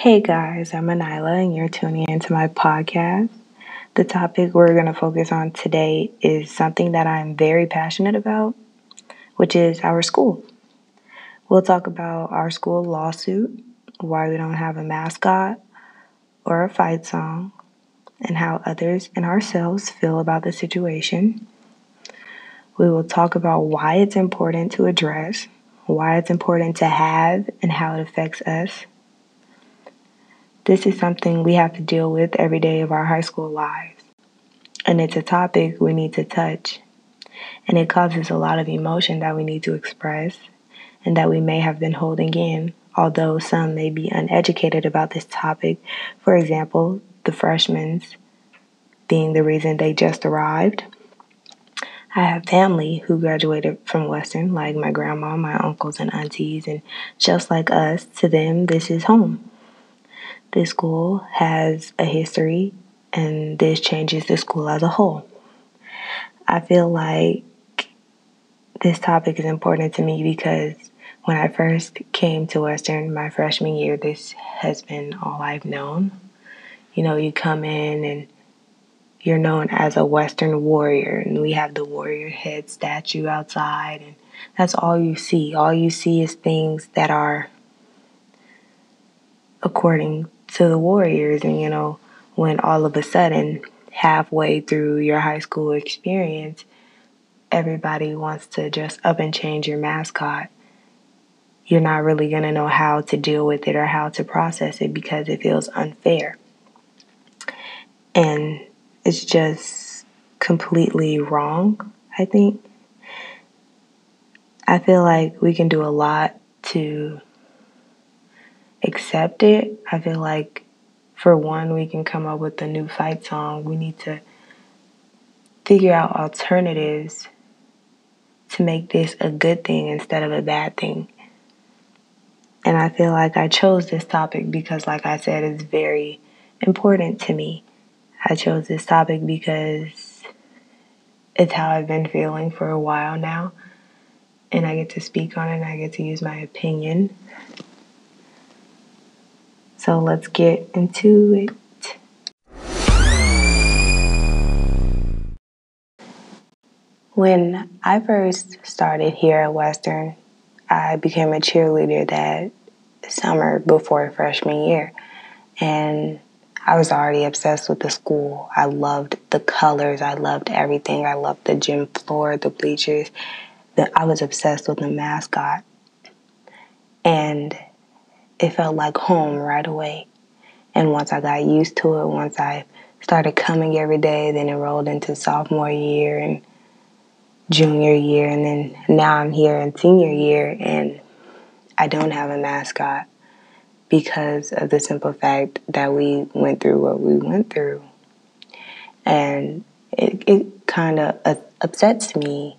Hey guys, I'm Anila, and you're tuning into my podcast. The topic we're going to focus on today is something that I'm very passionate about, which is our school. We'll talk about our school lawsuit, why we don't have a mascot or a fight song, and how others and ourselves feel about the situation. We will talk about why it's important to address, why it's important to have, and how it affects us. This is something we have to deal with every day of our high school lives. And it's a topic we need to touch. And it causes a lot of emotion that we need to express and that we may have been holding in, although some may be uneducated about this topic. For example, the freshmen being the reason they just arrived. I have family who graduated from Western, like my grandma, my uncles, and aunties, and just like us, to them, this is home. This school has a history, and this changes the school as a whole. I feel like this topic is important to me because when I first came to Western my freshman year, this has been all I've known. You know, you come in and you're known as a Western warrior, and we have the warrior head statue outside, and that's all you see. All you see is things that are according to the Warriors. And, you know, when all of a sudden, halfway through your high school experience, everybody wants to just up and change your mascot, you're not really going to know how to deal with it or how to process it because it feels unfair. And it's just completely wrong, I think. I feel like we can do a lot to accept it. I feel like for one, we can come up with a new fight song. We need to figure out alternatives to make this a good thing instead of a bad thing. And I feel like I chose this topic because, like I said, it's very important to me. I chose this topic because it's how I've been feeling for a while now. And I get to speak on it and I get to use my opinion. So let's get into it. When I first started here at Western, I became a cheerleader that summer before freshman year. And I was already obsessed with the school. I loved the colors, I loved everything. I loved the gym floor, the bleachers. I was obsessed with the mascot. And it felt like home right away. And once I got used to it, once I started coming every day, then enrolled into sophomore year and junior year, and then now I'm here in senior year, and I don't have a mascot because of the simple fact that we went through what we went through. And it, it kind of upsets me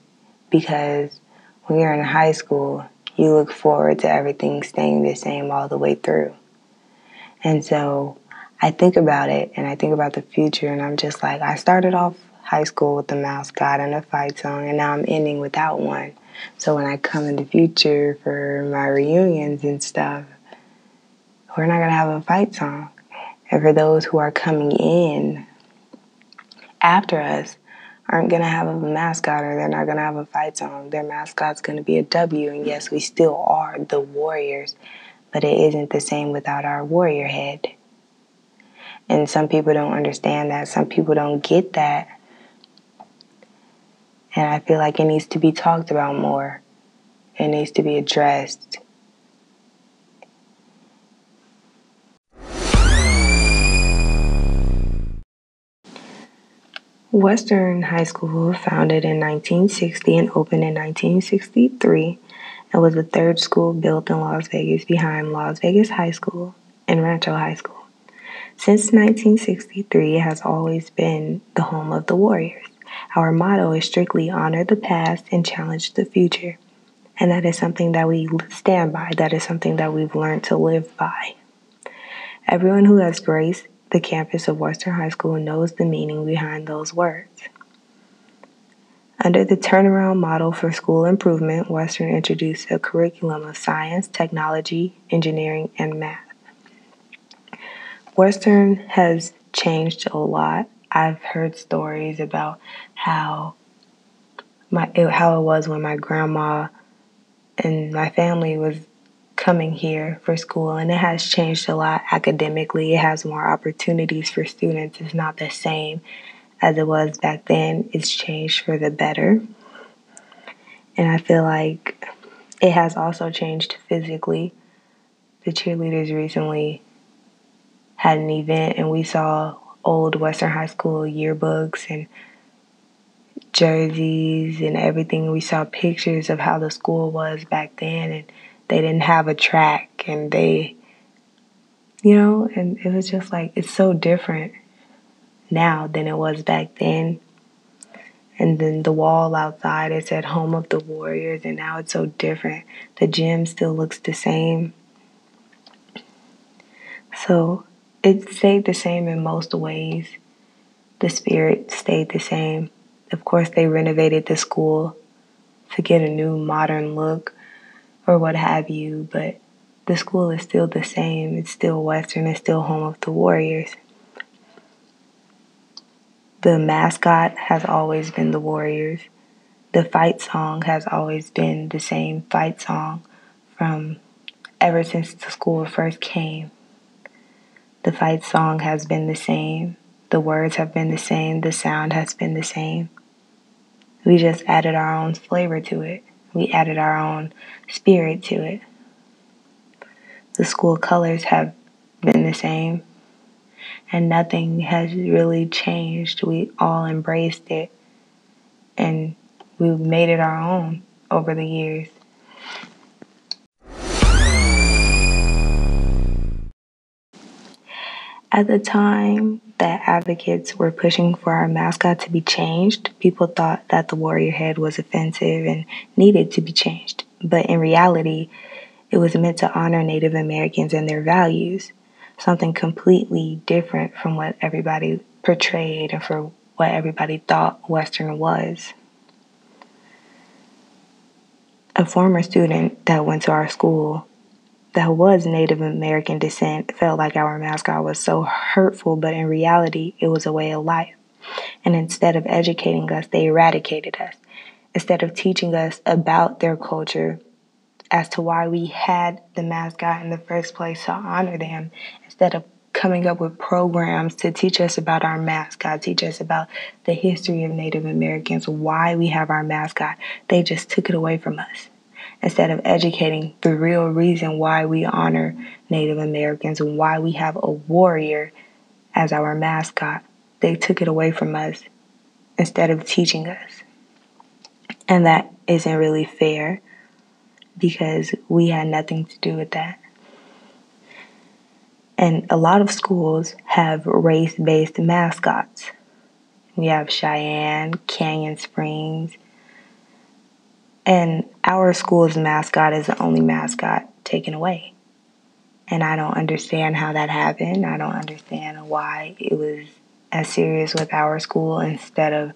because when you're in high school, you look forward to everything staying the same all the way through. And so I think about it and I think about the future, and I'm just like, I started off high school with a mascot and a fight song, and now I'm ending without one. So when I come in the future for my reunions and stuff, we're not to have a fight song. And for those who are coming in after us, aren't going to have a mascot or they're not going to have a fight song. Their mascot's going to be a W. And yes, we still are the Warriors, but it isn't the same without our warrior head. And some people don't understand that. Some people don't get that. And I feel like it needs to be talked about more. It needs to be addressed. Western High School, founded in 1960 and opened in 1963, and was the third school built in Las Vegas behind Las Vegas High School and Rancho High School. Since 1963, it has always been the home of the Warriors. Our motto is strictly honor the past and challenge the future. And that is something that we stand by. That is something that we've learned to live by. Everyone who has graced the campus of Western High School knows the meaning behind those words. Under the turnaround model for school improvement, Western introduced a curriculum of science, technology, engineering, and math. Western has changed a lot. I've heard stories about how my how it was when my grandma and my family was coming here for school and it has changed a lot academically. It has more opportunities for students. It's not the same as it was back then. It's changed for the better. And I feel like it has also changed physically. The cheerleaders recently had an event and we saw old Western High School yearbooks and jerseys and everything. We saw pictures of how the school was back then and they didn't have a track and they you know, and it was just like it's so different now than it was back then. And then the wall outside, it said home of the warriors, and now it's so different. The gym still looks the same. So it stayed the same in most ways. The spirit stayed the same. Of course, they renovated the school to get a new modern look or what have you, but the school is still the same. It's still Western, it's still home of the Warriors. The mascot has always been the Warriors. The fight song has always been the same fight song from ever since the school first came. The fight song has been the same. The words have been the same. The sound has been the same. We just added our own flavor to it. We added our own spirit to it. The school colors have been the same and nothing has really changed. We all embraced it and we've made it our own over the years. At the time that advocates were pushing for our mascot to be changed, people thought that the warrior head was offensive and needed to be changed. But in reality, it was meant to honor Native Americans and their values something completely different from what everybody portrayed and for what everybody thought Western was. A former student that went to our school that was Native American descent felt like our mascot was so hurtful, but in reality, it was a way of life. And instead of educating us, they eradicated us. Instead of teaching us about their culture, as to why we had the mascot in the first place to honor them instead of coming up with programs to teach us about our mascot, teach us about the history of Native Americans, why we have our mascot. They just took it away from us. Instead of educating the real reason why we honor Native Americans and why we have a warrior as our mascot, they took it away from us instead of teaching us. And that isn't really fair because we had nothing to do with that. And a lot of schools have race based mascots. We have Cheyenne, Canyon Springs, and our school's mascot is the only mascot taken away. And I don't understand how that happened. I don't understand why it was as serious with our school instead of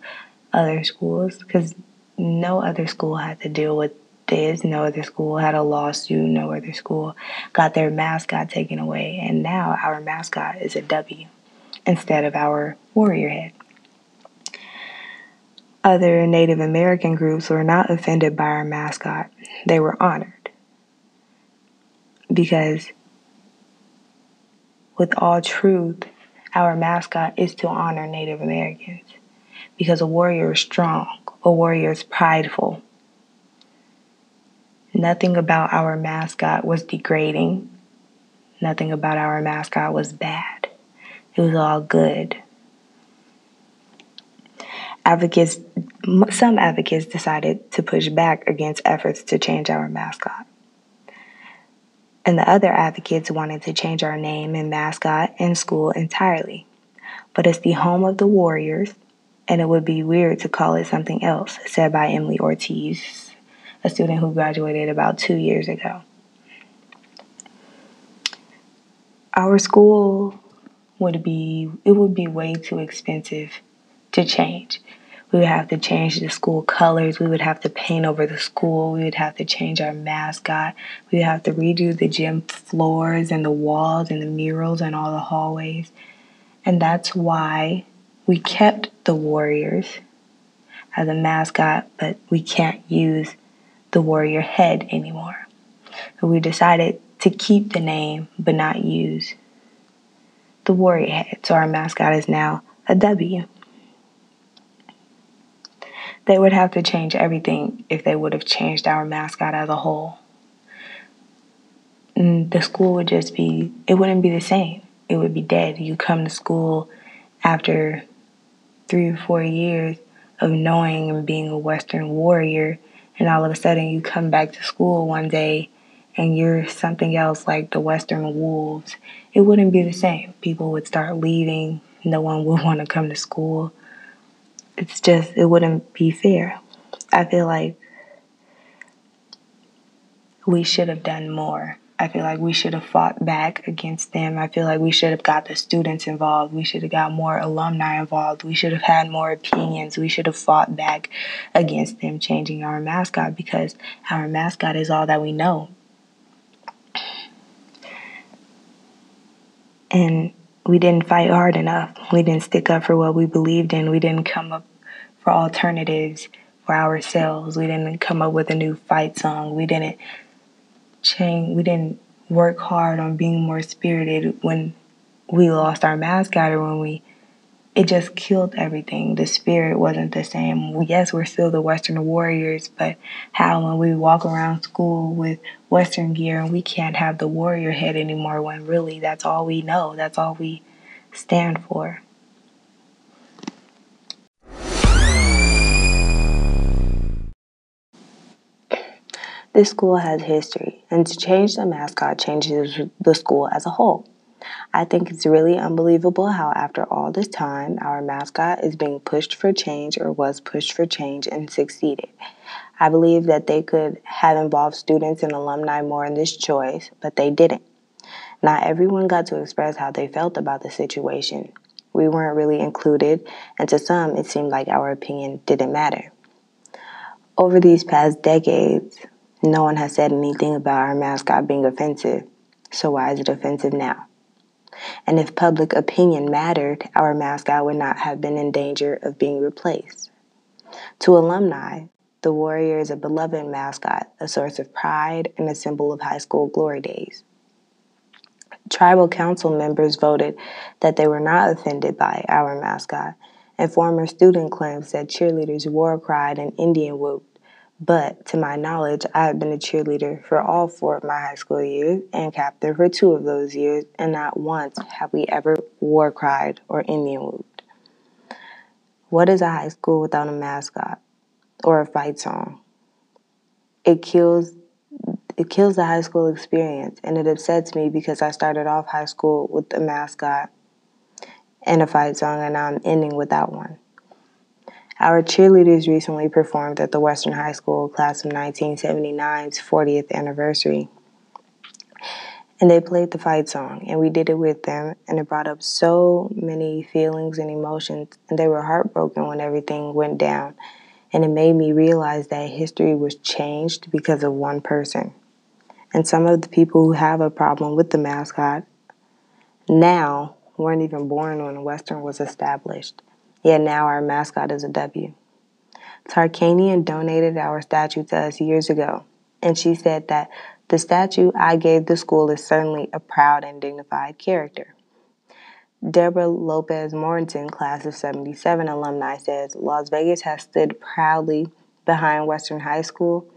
other schools because no other school had to deal with this. No other school had a lawsuit. No other school got their mascot taken away. And now our mascot is a W instead of our warrior head. Other Native American groups were not offended by our mascot, they were honored. Because, with all truth, our mascot is to honor Native Americans. Because a warrior is strong, a warrior is prideful, Nothing about our mascot was degrading. Nothing about our mascot was bad. It was all good. Advocates, some advocates decided to push back against efforts to change our mascot. And the other advocates wanted to change our name and mascot and school entirely. But it's the home of the Warriors, and it would be weird to call it something else, said by Emily Ortiz, a student who graduated about two years ago. Our school would be, it would be way too expensive to change. We would have to change the school colors. We would have to paint over the school. We would have to change our mascot. We would have to redo the gym floors and the walls and the murals and all the hallways. And that's why we kept the Warriors as a mascot, but we can't use the warrior head anymore. So we decided to keep the name but not use the warrior head. So our mascot is now a W. They would have to change everything if they would have changed our mascot as a whole. And the school would just be, it wouldn't be the same. It would be dead. You come to school after three or four years of knowing and being a Western warrior, and all of a sudden you come back to school one day and you're something else like the Western wolves, it wouldn't be the same. People would start leaving, no one would want to come to school. It's just, it wouldn't be fair. I feel like we should have done more I feel like we should have fought back against them. I feel like we should have got the students involved. We should have got more alumni involved. We should have had more opinions. We should have fought back against them changing our mascot because our mascot is all that we know. And we didn't fight hard enough. We didn't stick up for what we believed in. We didn't come up for alternatives for ourselves. We didn't come up with a new fight song. We didn't change. We didn't work hard on being more spirited when we lost our mascot or when we it just killed everything. The spirit wasn't the same. Yes, we're still the Western warriors, but how when we walk around school with Western gear and we can't have the warrior head anymore when really that's all we know, that's all we stand for. This school has history, and to change the mascot changes the school as a whole. I think it's really unbelievable how, after all this time, our mascot is being pushed for change or was pushed for change and succeeded. I believe that they could have involved students and alumni more in this choice, but they didn't. Not everyone got to express how they felt about the situation. We weren't really included, and to some, it seemed like our opinion didn't matter. Over these past decades, no one has said anything about our mascot being offensive, so why is it offensive now? And if public opinion mattered, our mascot would not have been in danger of being replaced. To alumni, the Warrior is a beloved mascot, a source of pride, and a symbol of high school glory days. Tribal council members voted that they were not offended by our mascot, and former student claims that cheerleaders war cried and Indian whooped but to my knowledge, I have been a cheerleader for all four of my high school years and captain for two of those years, and not once have we ever war cried or Indian whooped. What is a high school without a mascot or a fight song? It kills it kills the high school experience and it upsets me because I started off high school with a mascot and a fight song and now I'm ending without one. Our cheerleaders recently performed at the Western High School class of 1979's 40th anniversary. And they played the fight song, and we did it with them, and it brought up so many feelings and emotions, and they were heartbroken when everything went down. And it made me realize that history was changed because of one person. And some of the people who have a problem with the mascot now weren't even born when Western was established. Yet now our mascot is a W. Tarkanian donated our statue to us years ago, and she said that the statue I gave the school is certainly a proud and dignified character. Deborah Lopez Morton, class of 77 alumni, says Las Vegas has stood proudly behind Western High School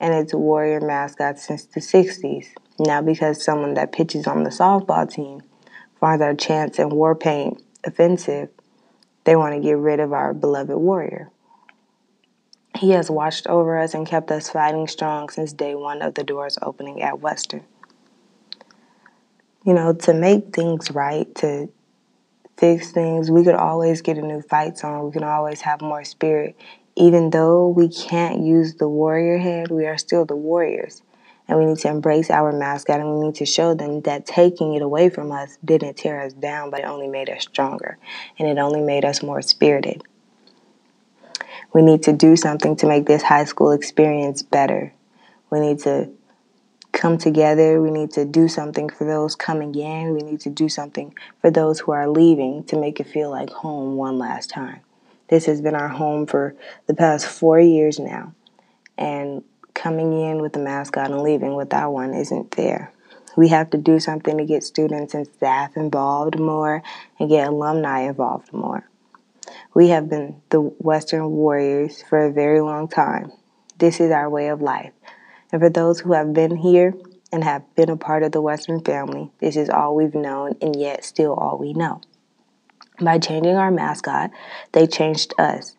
and its warrior mascot since the 60s. Now, because someone that pitches on the softball team finds our chants and war paint offensive, they want to get rid of our beloved warrior. He has watched over us and kept us fighting strong since day one of the doors opening at Western. You know, to make things right, to fix things, we could always get a new fight song. We can always have more spirit. Even though we can't use the warrior head, we are still the warriors. And we need to embrace our mascot and we need to show them that taking it away from us didn't tear us down, but it only made us stronger and it only made us more spirited. We need to do something to make this high school experience better. We need to come together. We need to do something for those coming in. We need to do something for those who are leaving to make it feel like home one last time. This has been our home for the past four years now. And coming in with the mascot and leaving without one isn't fair. We have to do something to get students and staff involved more and get alumni involved more. We have been the Western Warriors for a very long time. This is our way of life. And for those who have been here and have been a part of the Western family, this is all we've known and yet still all we know. By changing our mascot, they changed us.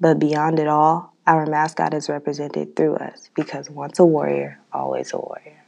But beyond it all, our mascot is represented through us because once a warrior, always a warrior.